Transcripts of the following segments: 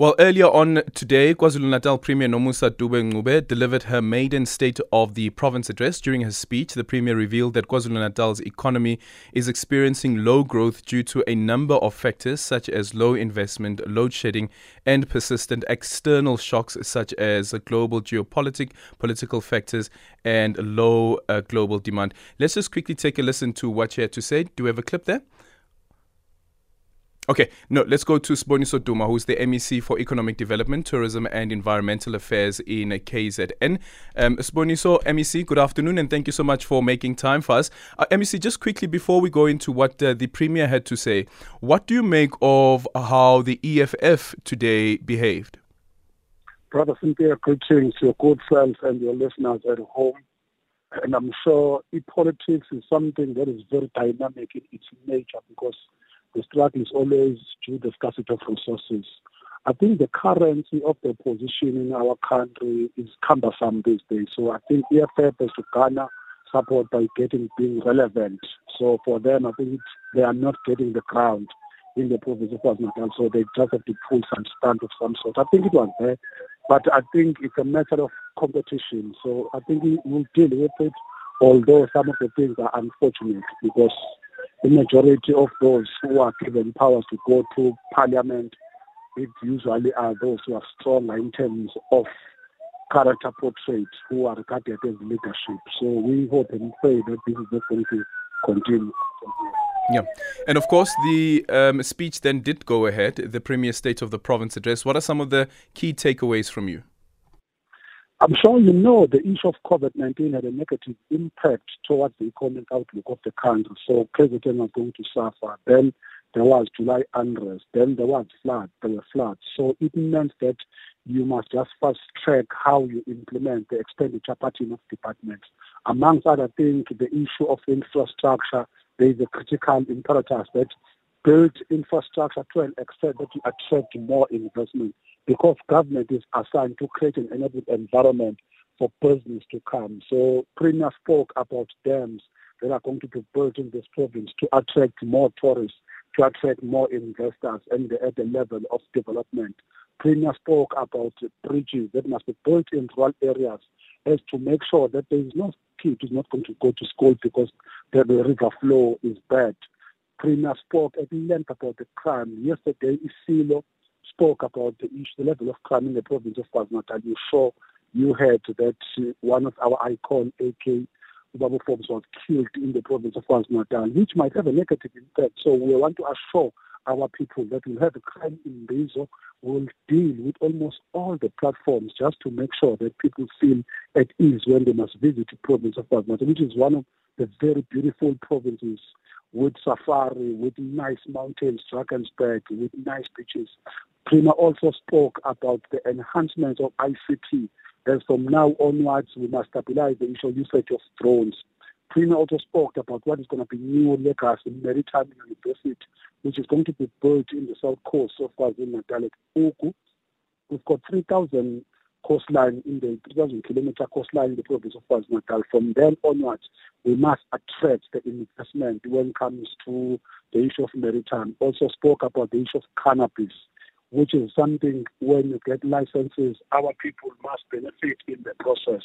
Well, earlier on today, KwaZulu-Natal Premier Nomusa Dube-Ncube delivered her maiden State of the Province address. During her speech, the Premier revealed that KwaZulu-Natal's economy is experiencing low growth due to a number of factors such as low investment, load shedding, and persistent external shocks such as global geopolitical political factors and low uh, global demand. Let's just quickly take a listen to what she had to say. Do we have a clip there? Okay, no, let's go to Siboniso Duma, who's the MEC for Economic Development, Tourism and Environmental Affairs in KZN. Um, Siboniso, MEC, good afternoon and thank you so much for making time for us. Uh, MEC, just quickly before we go into what uh, the Premier had to say, what do you make of how the EFF today behaved? Brother Cynthia, greetings your good friends and your listeners at home. And I'm sure e-politics is something that is very dynamic in its nature because the struggle is always due to the scarcity of resources. I think the currency of the opposition in our country is cumbersome these days. So I think EFF has to garner support by getting being relevant. So for them, I think they are not getting the ground in the province of KwaZulu-Natal, so they just have to pull some stunt of some sort. I think it was there, but I think it's a matter of competition. So I think we'll deal with it, although some of the things are unfortunate because the majority of those who are given powers to go to parliament, it usually are those who are stronger in terms of character portrait who are regarded as leadership. So we hope and pray that this is not going to continue. Yeah. And of course, the um, speech then did go ahead, the Premier State of the Province address. What are some of the key takeaways from you? I'm sure you know the issue of COVID-19 had a negative impact towards the economic outlook of the country. So President was going to suffer. Then there was July unrest. Then there was flood. There were floods. So it meant that you must just fast track how you implement the expenditure pattern of departments. Amongst other things, the issue of infrastructure, there is a critical imperative that build infrastructure to an extent that you attract more investment because government is assigned to create an enabled environment for business to come. So Premier spoke about dams that are going to be built in this province to attract more tourists, to attract more investors and at the level of development. Premier spoke about bridges that must be built in rural areas as to make sure that there is no kid who's not going to go to school because the, the river flow is bad. Premier spoke at length about the crime. Yesterday, Isilo spoke about the issue, the level of crime in the province of KwaZulu-Natal. You saw, you heard that one of our icon, AK Babu Forbes, was killed in the province of KwaZulu-Natal, which might have a negative impact. So we want to assure our people that we have a crime imbizo will deal with almost all the platforms just to make sure that people feel at ease when they must visit the province of KwaZulu-Natal, which is one of the very beautiful provinces with safari, with nice mountains, Drakensberg, with nice beaches. Prima also spoke about the enhancement of ICT. As from now onwards, we must stabilize the of usage of drones. Prima also spoke about what is going to be new legacy maritime university, which is going to be built in the south coast of KwaZulu-Natal at Ugu. We've got 3,000 coastline in the 3,000 kilometer coastline in the province of KwaZulu-Natal. From then onwards, we must attract the investment when it comes to the issue of maritime. Also spoke about the issue of cannabis, which is something when you get licenses, our people must benefit in the process.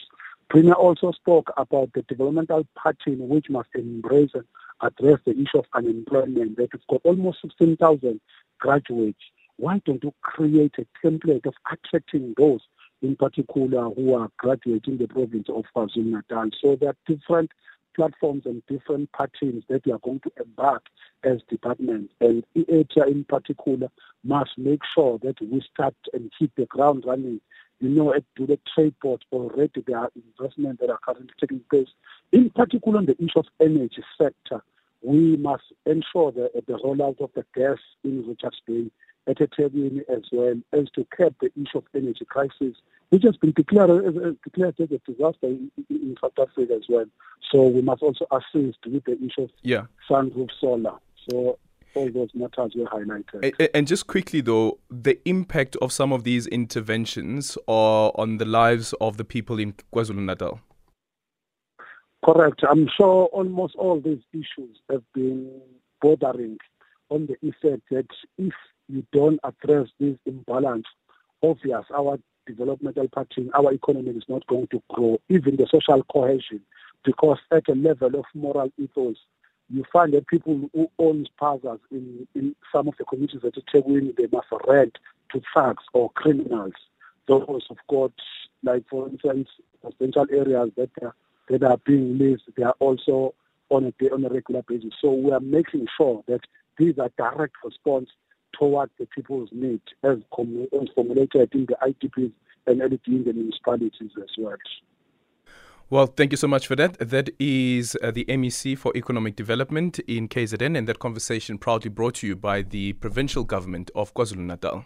Premier also spoke about the developmental pattern which must embrace and address the issue of unemployment, that we've got almost 16,000 graduates. Why don't you create a template of attracting those in particular who are graduating the province of KwaZulu-Natal. So there are different platforms and different patterns that we are going to embark as departments. And EDTEA in particular must make sure that we start and keep the ground running. You know, at the trade port already there are investments that are currently taking place, in particular on the issue of energy sector. We must ensure that the rollout of the gas in Richards Bay at eThekwini as well as to curb the issue of energy crisis, which has been declared, uh, declared as a disaster in, in, South Africa as well. So we must also assist with the issue of yeah. sunroof solar. So all those matters were highlighted. And, and just quickly, though, the impact of some of these interventions are on the lives of the people in KwaZulu Natal. Correct. I'm sure almost all these issues have been bordering on the effect that if you don't address this imbalance, obvious our developmental pattern, our economy is not going to grow, even the social cohesion, because at a level of moral ethos, you find that people who own spazas in, in some of the communities that are taking, they must rent to thugs or criminals. Those have got, like for instance, residential areas that are, that are being leased, they are also on a on a regular basis. So we are making sure that these are direct response towards the people's need as, as formulated in the IDPs and in the municipalities as well. Well, thank you so much for that. That is uh, the MEC for Economic Development in KZN, and that conversation proudly brought to you by the provincial government of KwaZulu Natal.